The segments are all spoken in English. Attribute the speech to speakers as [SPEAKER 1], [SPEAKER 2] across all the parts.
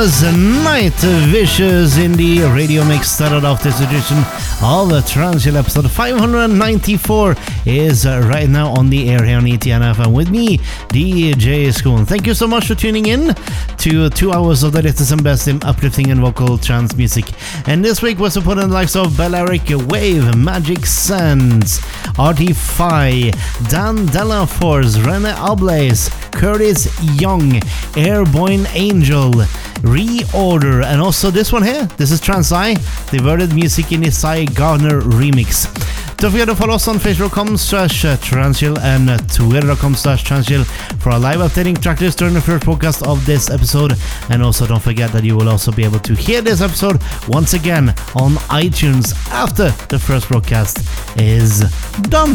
[SPEAKER 1] Thomas Night Vicious in the radio mix. Started off this edition of the Transchill episode 594 is uh, right now on the air here on ETNF and with me, DJ Schoon. Thank you so much for tuning in to two hours of the latest and best in uplifting and vocal trance music. And this week was supported the likes of Balearic Wave, Magic Sands, Artify, Dan Delaforce, Rene Ablaze, Curtis Young, Airborne Angel, Reorder, and also this one here. This is Transai, Diverted Music in Cy Gardner remix. Don't forget to follow us on facebook.com slash uh, transchill and uh, twitter.com slash for a live updating track list during the first broadcast of this episode. And also don't forget that you will also be able to hear this episode once again on iTunes after the first broadcast is done.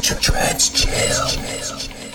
[SPEAKER 2] Trance chill.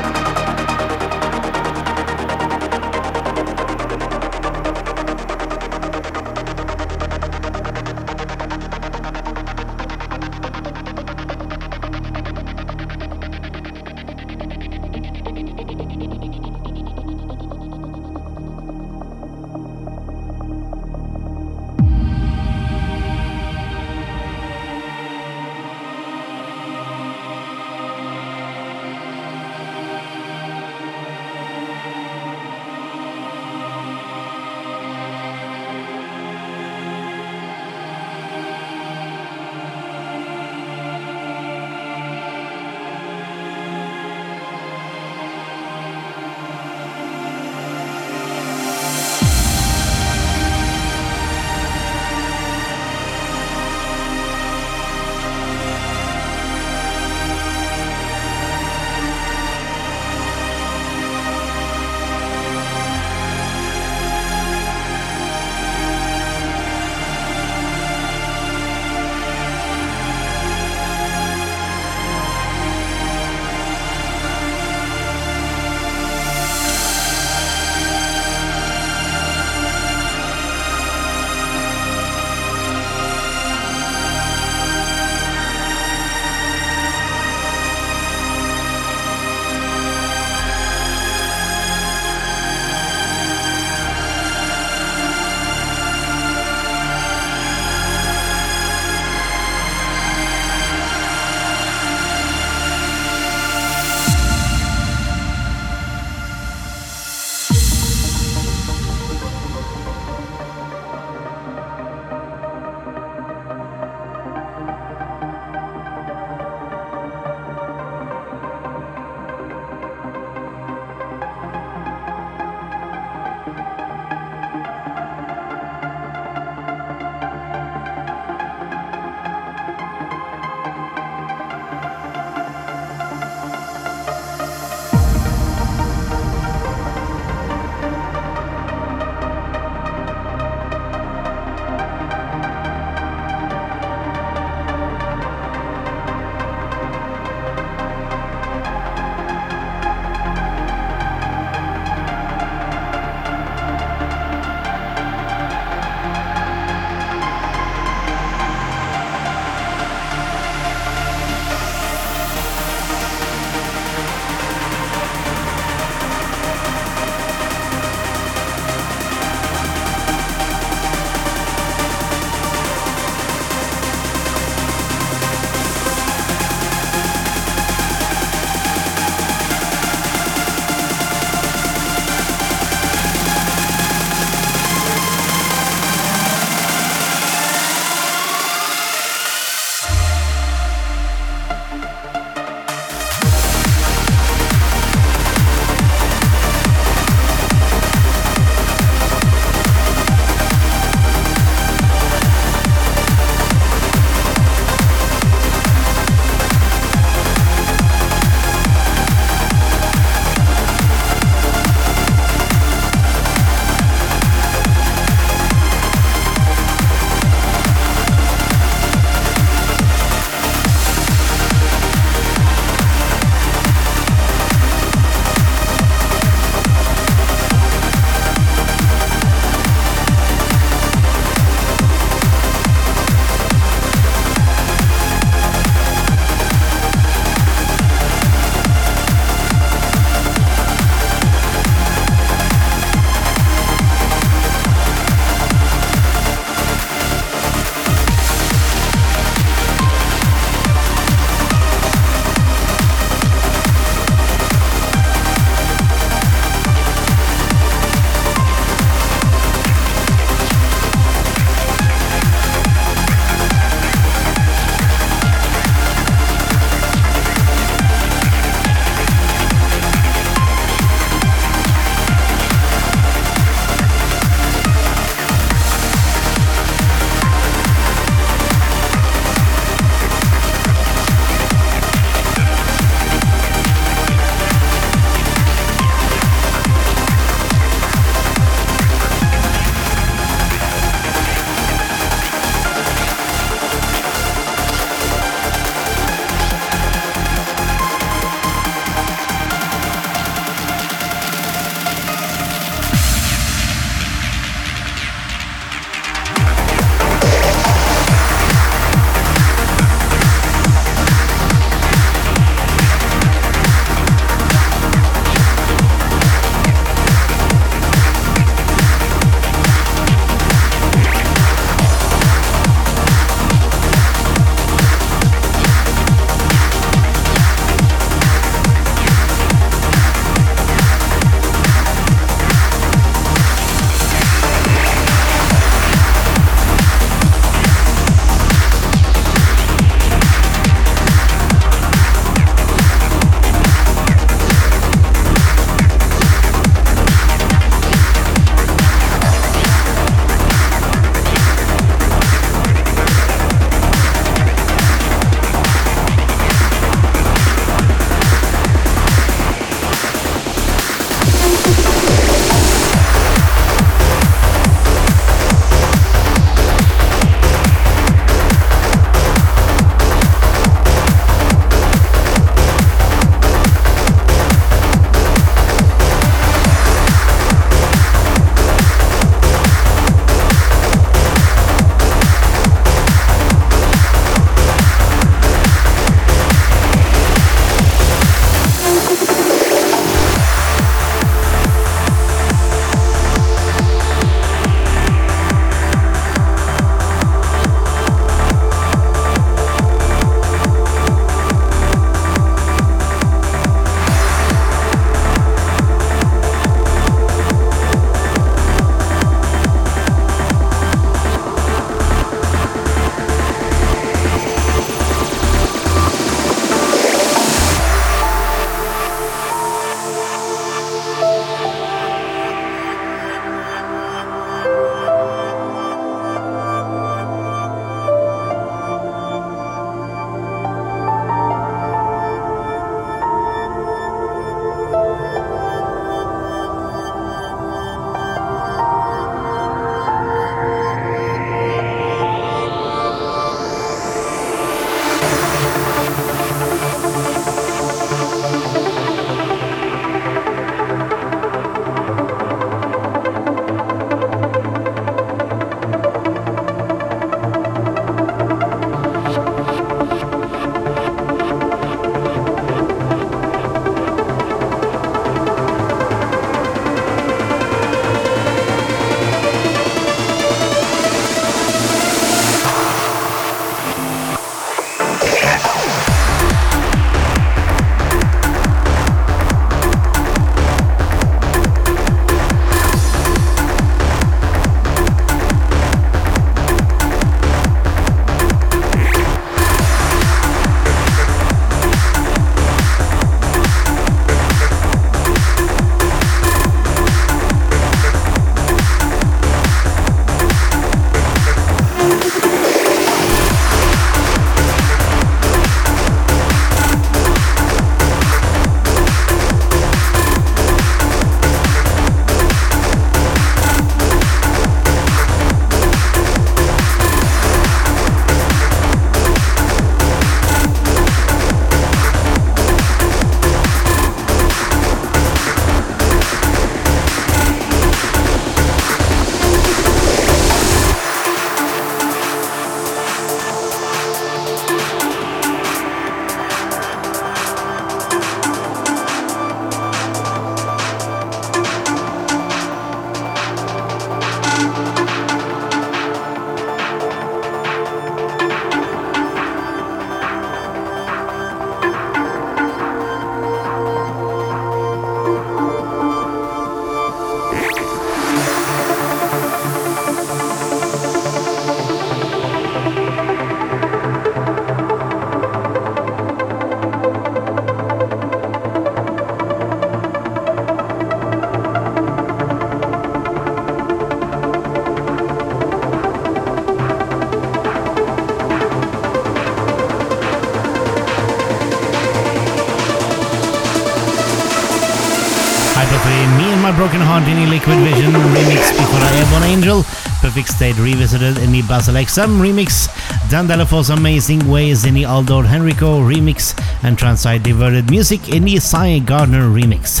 [SPEAKER 1] Liquid Vision remix before Airborne Angel. Perfect State revisited in the Basil XM remix. Dan Delafoe's Amazing Ways in the Aldo Henrico remix. And Transite Diverted Music in the Cy Gardner remix.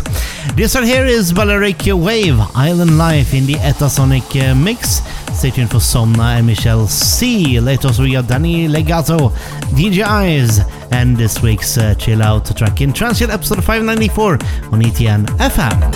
[SPEAKER 1] This one here is Balearic Wave, Island Life in the Etasonic uh, mix. Stay tuned for Somna and Michelle C. Later we got Danny Legato, DJ Eyes, and this week's uh, Chill Out track in Transient episode 594 on ETN FM.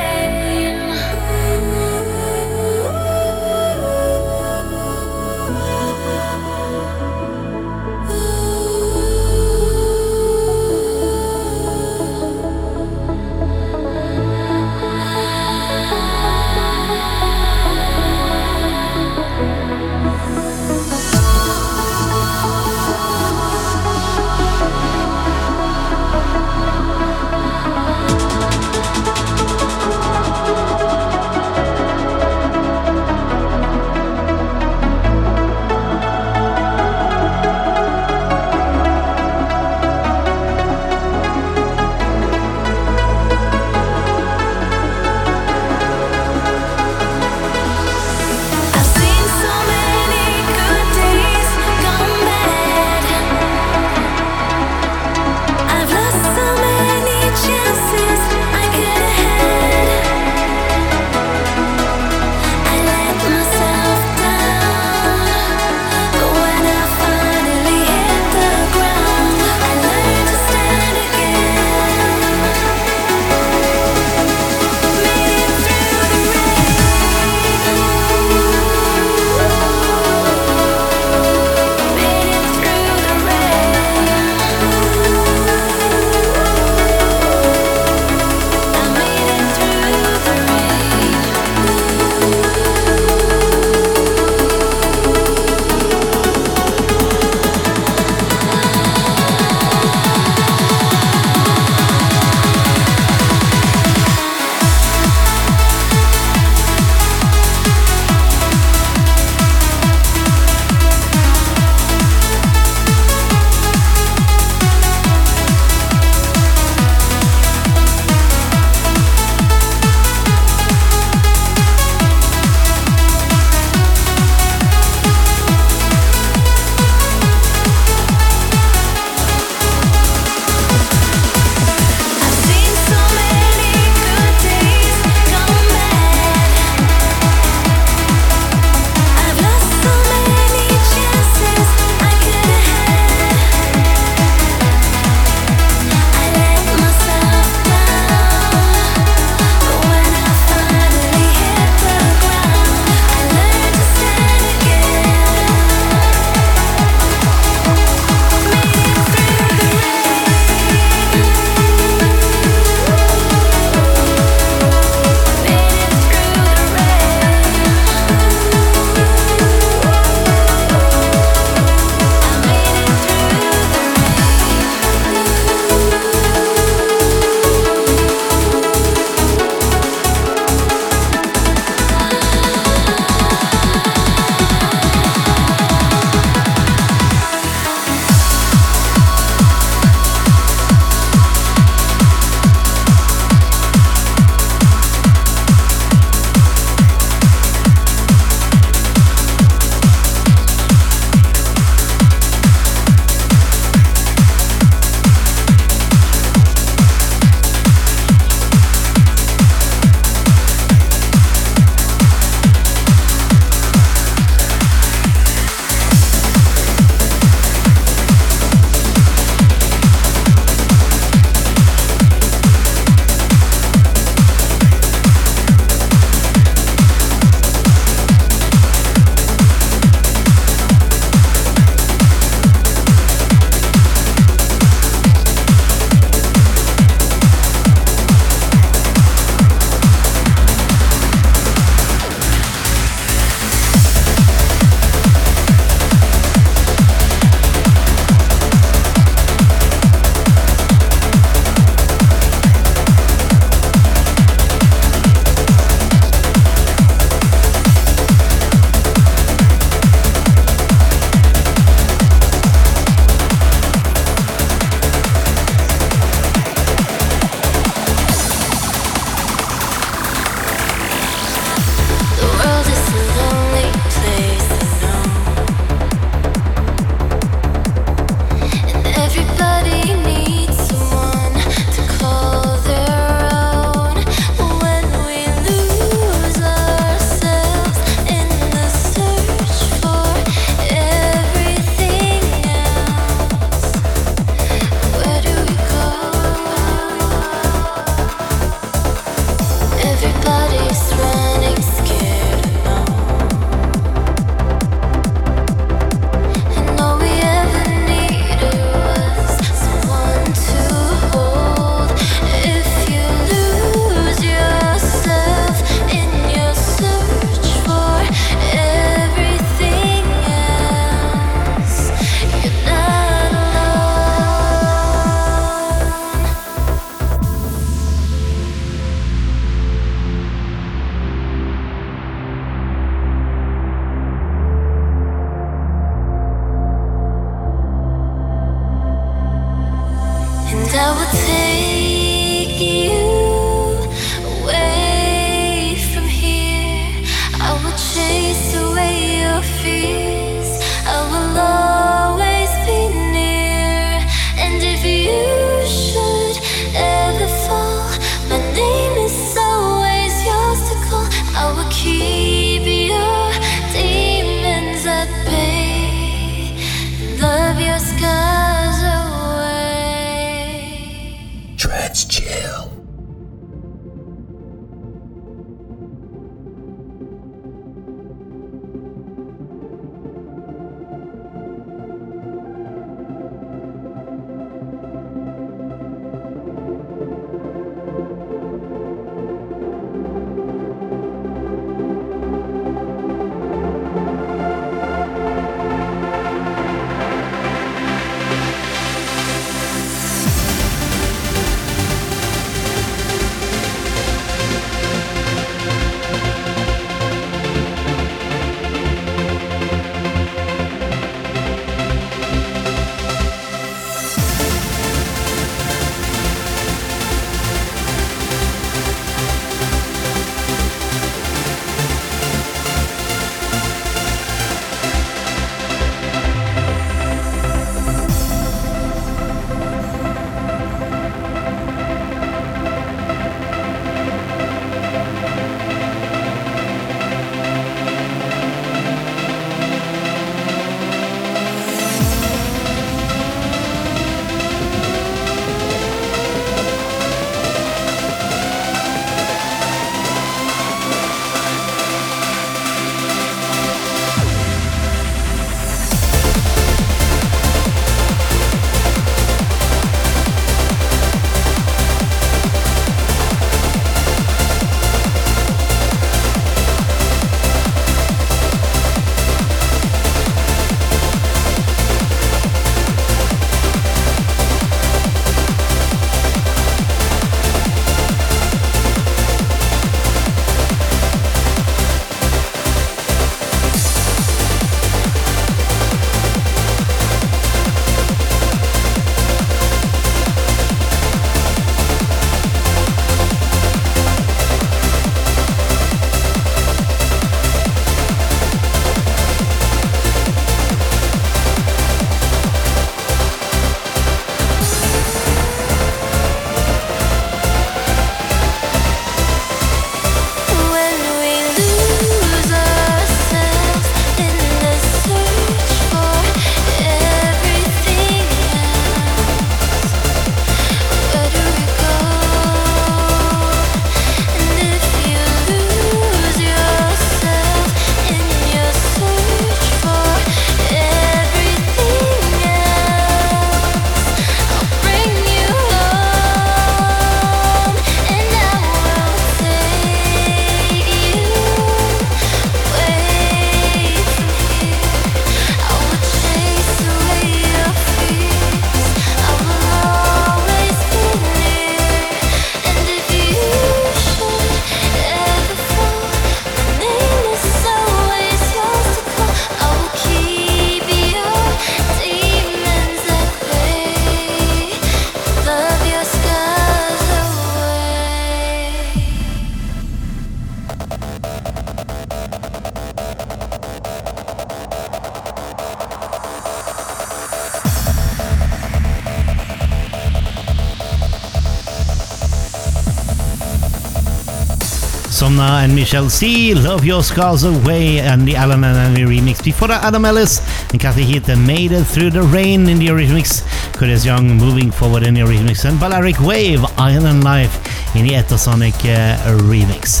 [SPEAKER 1] And Michelle C. Love Your Scars Away and the Alan and Annie remix. Before that, Adam Ellis and Kathy Heath made it through the rain in the remix. Curtis Young moving forward in the remix. And Balearic Wave, Island Life in the Etosonic uh, remix.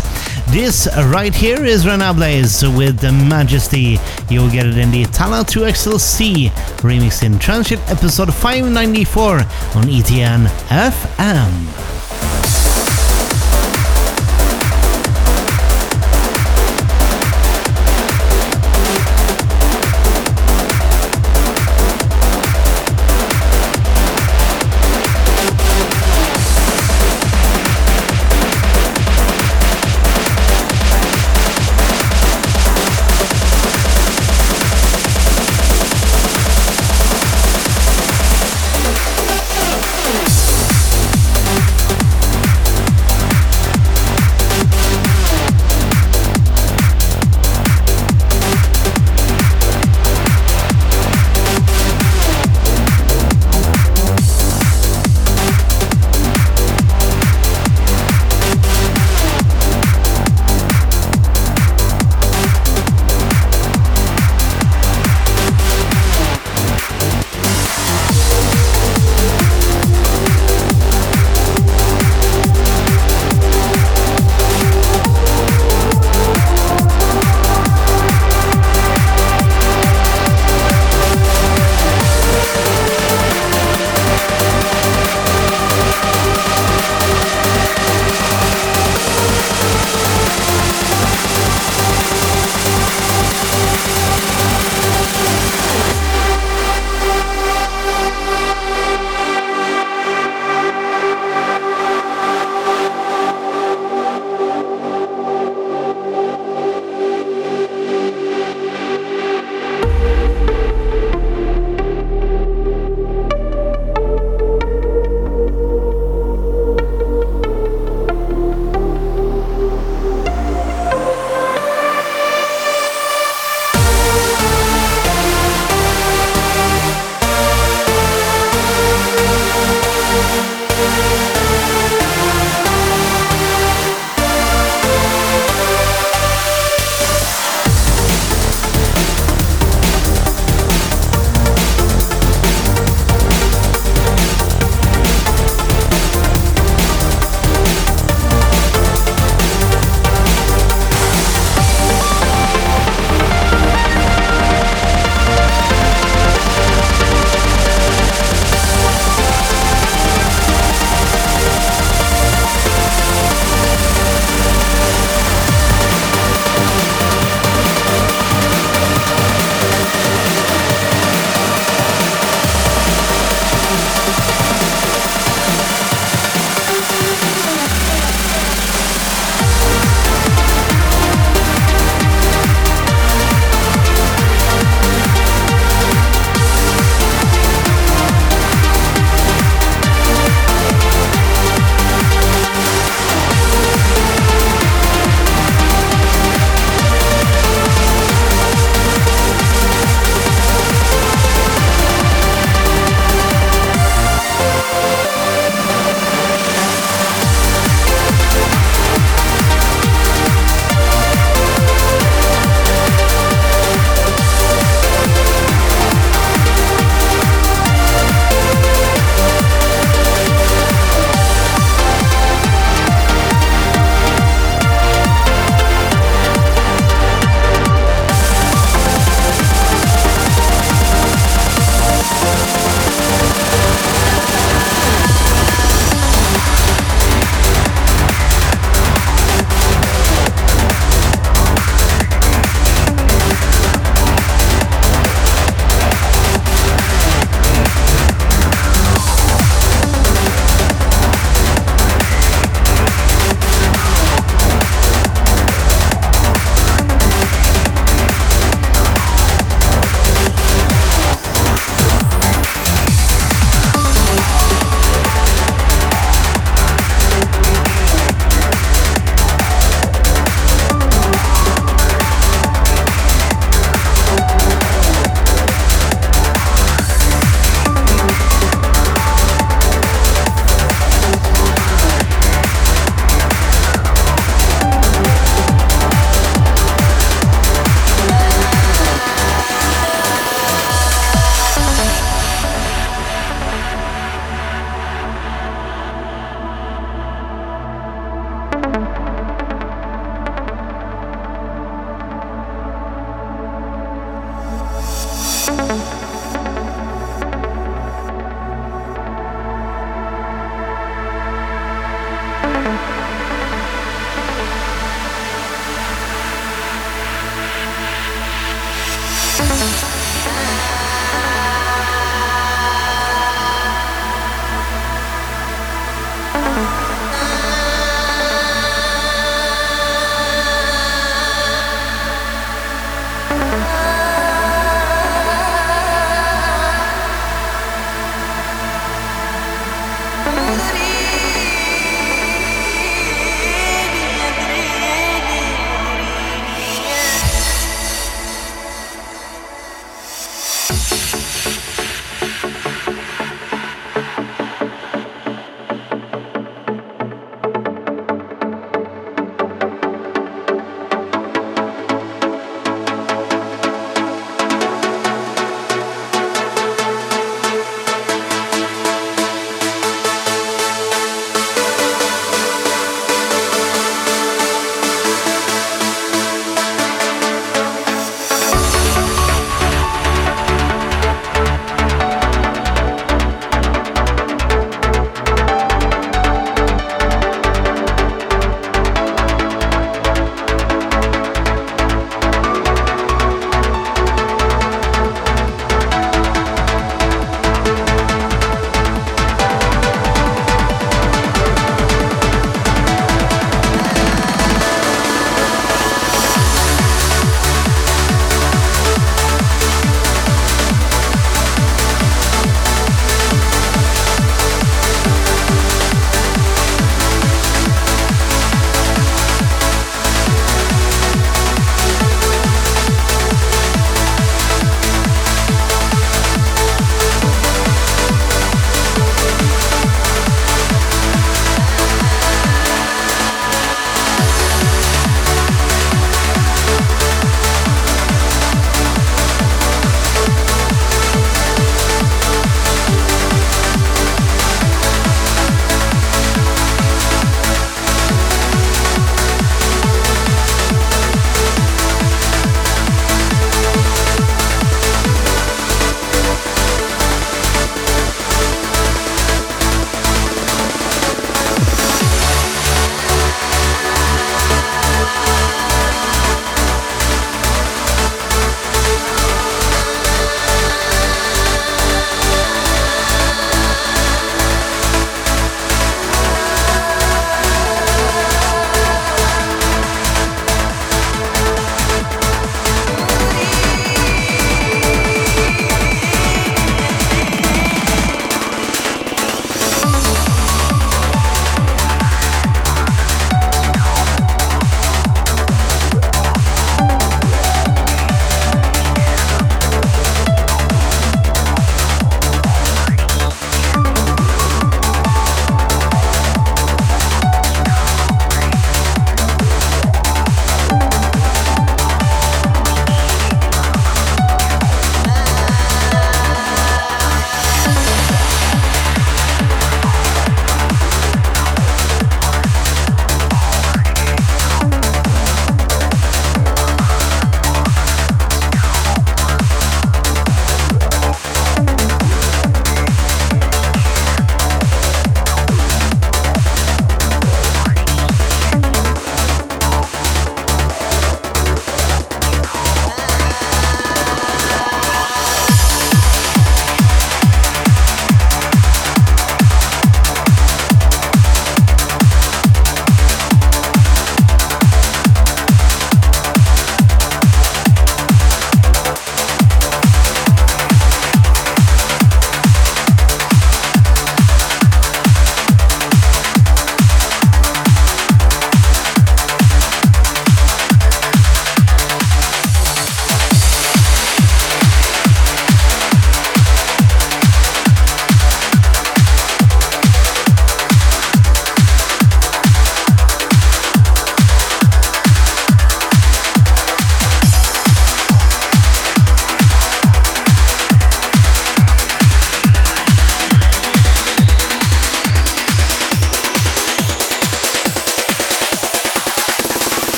[SPEAKER 1] This right here is Renables with the Majesty. You'll get it in the Talla 2XLC remix in Transit episode 594 on ETN FM.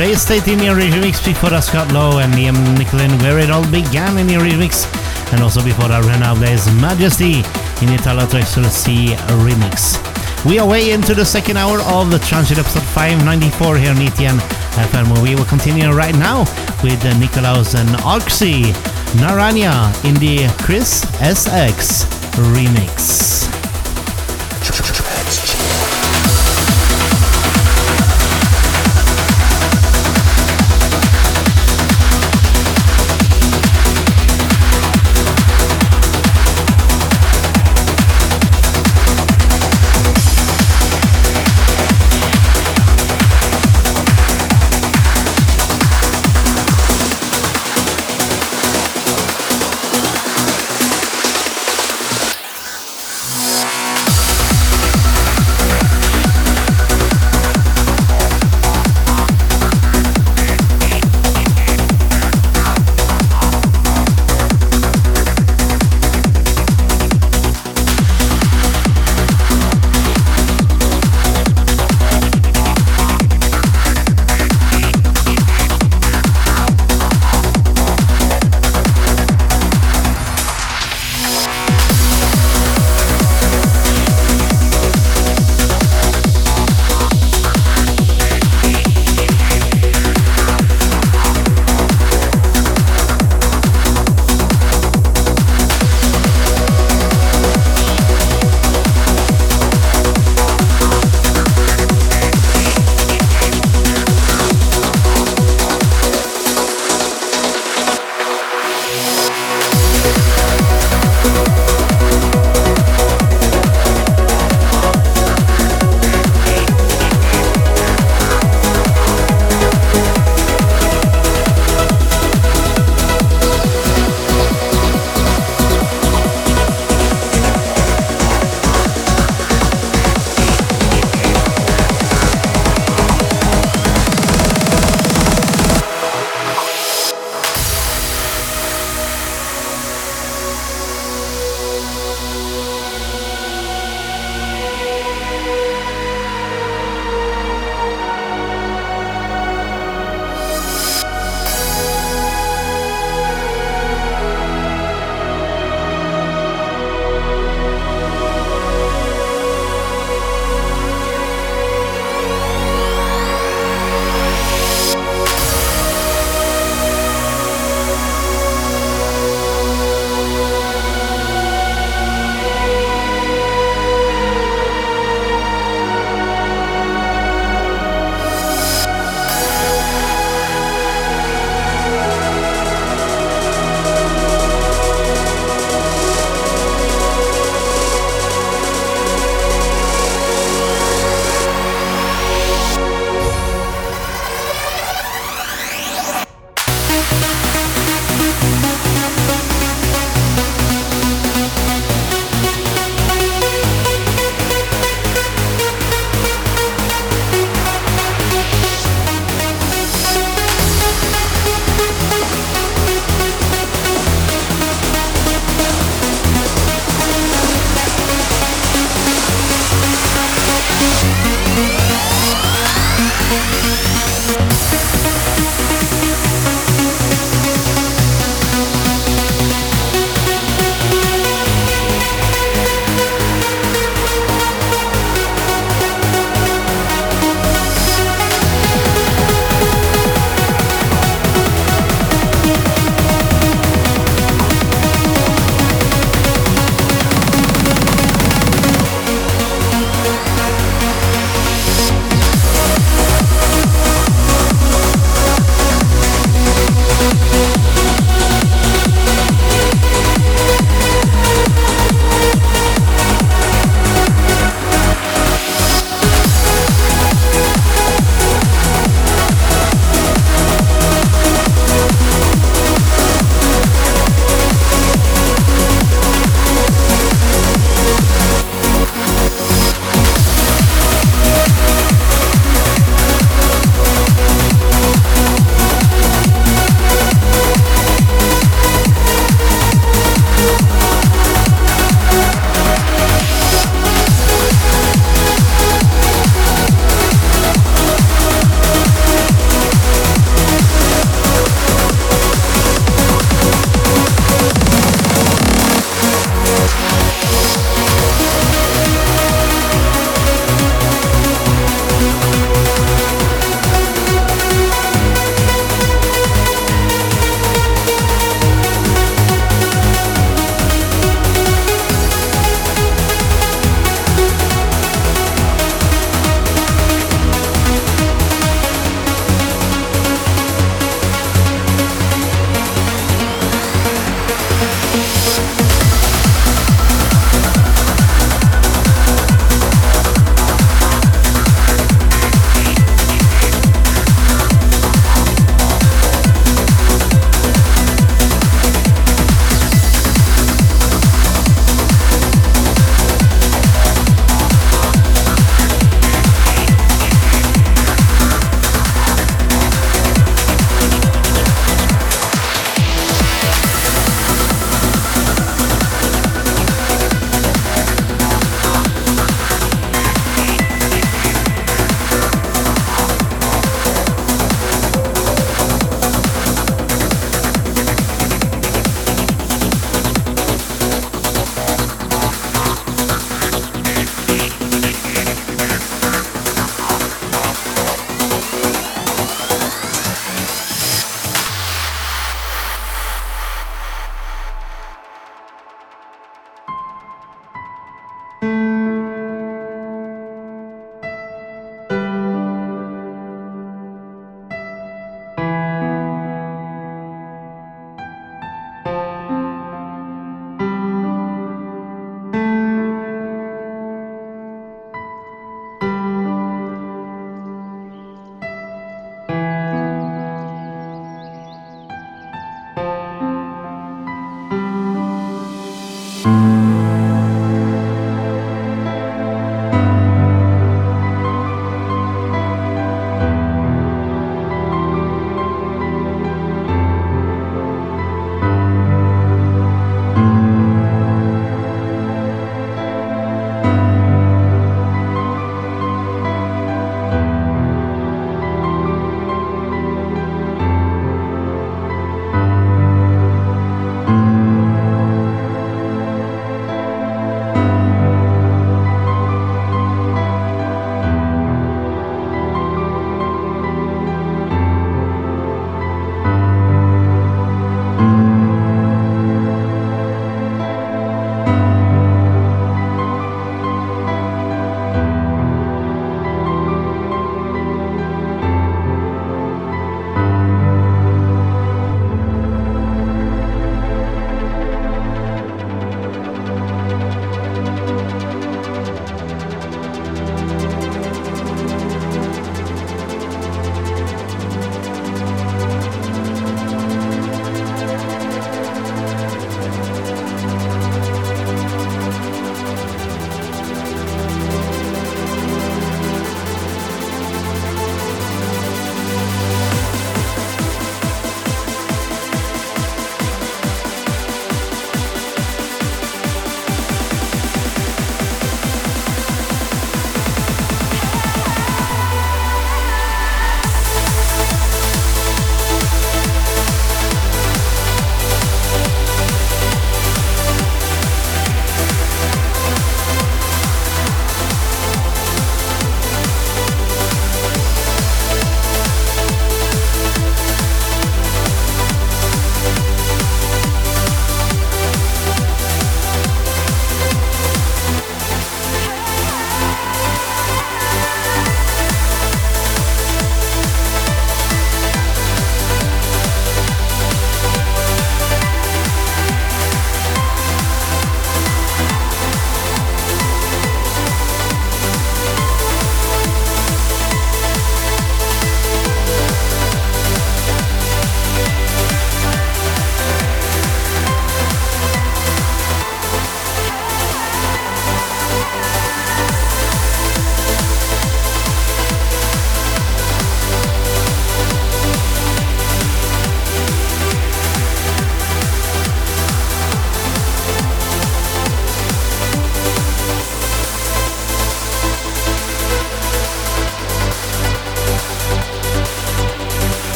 [SPEAKER 1] Raminio, Space State in the remix before that Scott Lowe and Liam Nicklin, Where It All Began in the remix, and also before that Rena Blaze Majesty in the Italo C remix. We are way into the second hour of the Transit episode 594 here on ETN FM, we will continue right now with Nikolaus and Oxy Naranya in the Chris SX remix.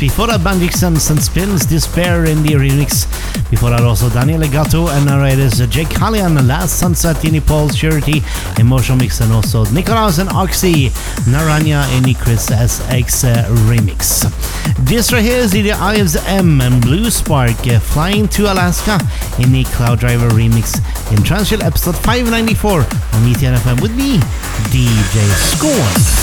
[SPEAKER 1] Before that, Sense and Spins Despair in the remix. Before that, also Daniel Legato and narrators Jake Hallian, Last Sunset in Paul Surety, Emotional Mix, and also Nicholas and Oxy, Naranya in the Chris SX remix. This right here is the Ives M and Blue Spark uh, Flying to Alaska in the Cloud Driver remix in Transchill episode 594 on ETN FM with me, DJ Scorn.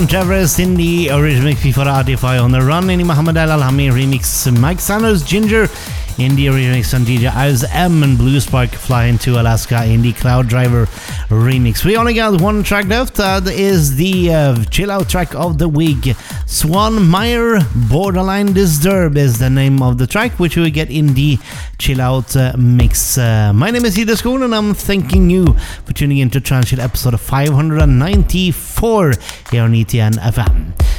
[SPEAKER 1] Mount in the original before Artify on the Run, in Muhammad Al Alhami remix, Mike Sanders, Ginger, in the remix on DJ Ives M and Blue Spark flying to Alaska in the Cloud Driver remix. We only got one track left. That is the uh, chill out track of the week. Swan Meyer Borderline Disturb is the name of the track, which we get in the chill out uh, mix. Uh, my name is Ida School, and I'm thanking you for tuning in to Transchill episode 594 here on ETN FM.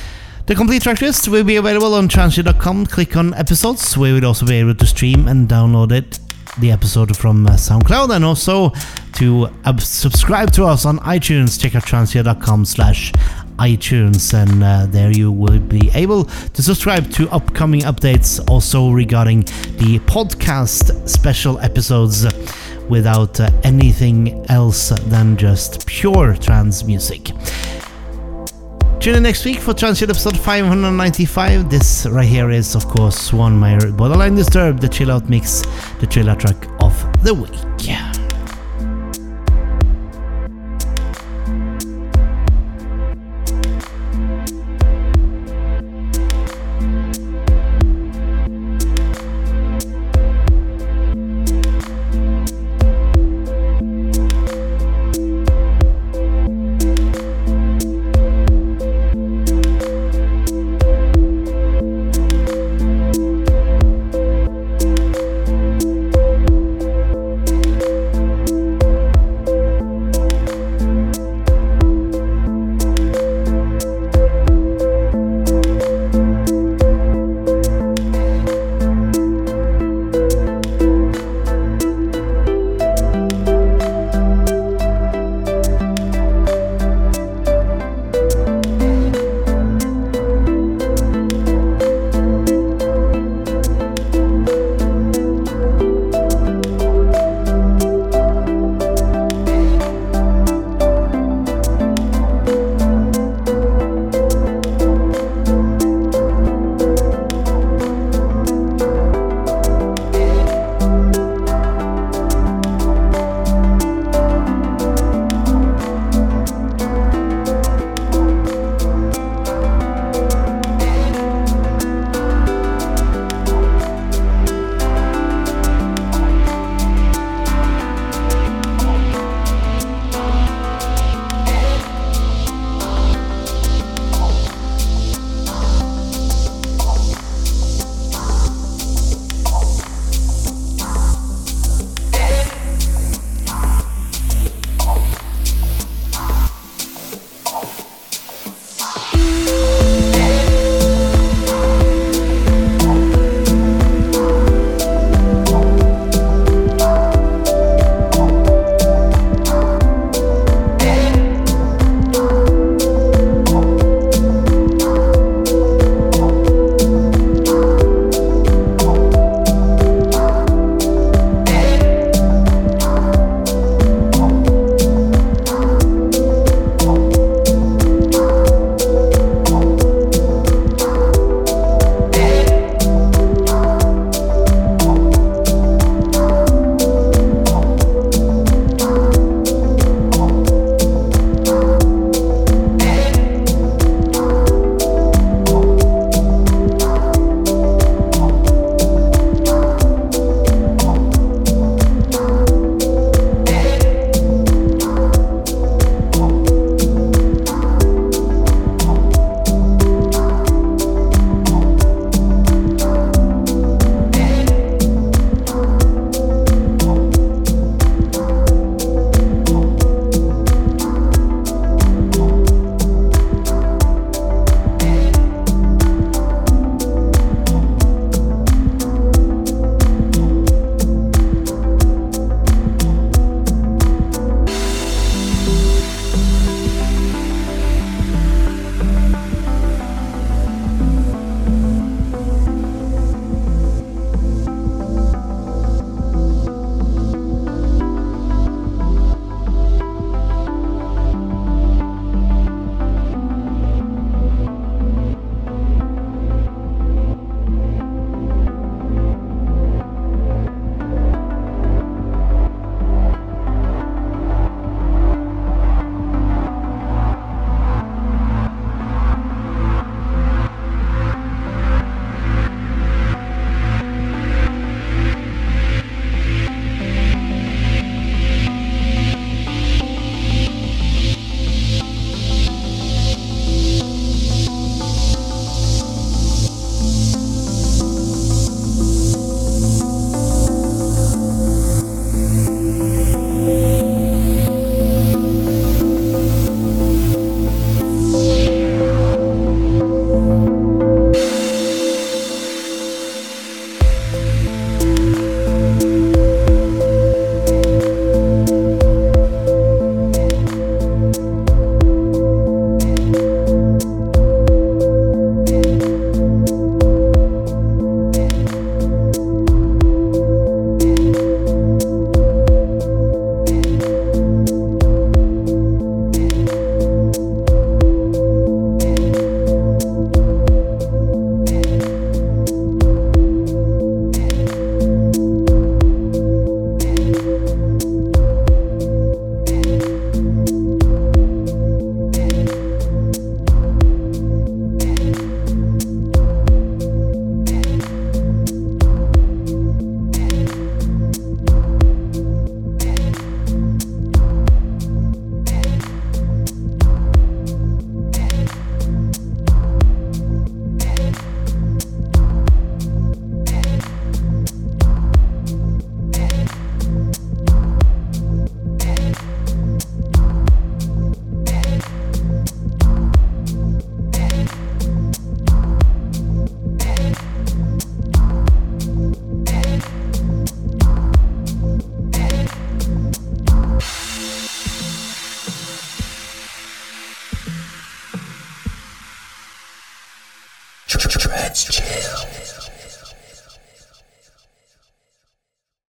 [SPEAKER 1] The complete track list will be available on transship.com. Click on episodes, where you'll also be able to stream and download it, the episode from uh, SoundCloud, and also to uh, subscribe to us on iTunes. Check out transship.com slash iTunes, and uh, there you will be able to subscribe to upcoming updates also regarding the podcast special episodes without uh, anything else than just pure trance music. Tune in next week for Transit episode 595. This right here is, of course, Swan Meyer Borderline Disturbed, the chill out mix, the chill out track of the week.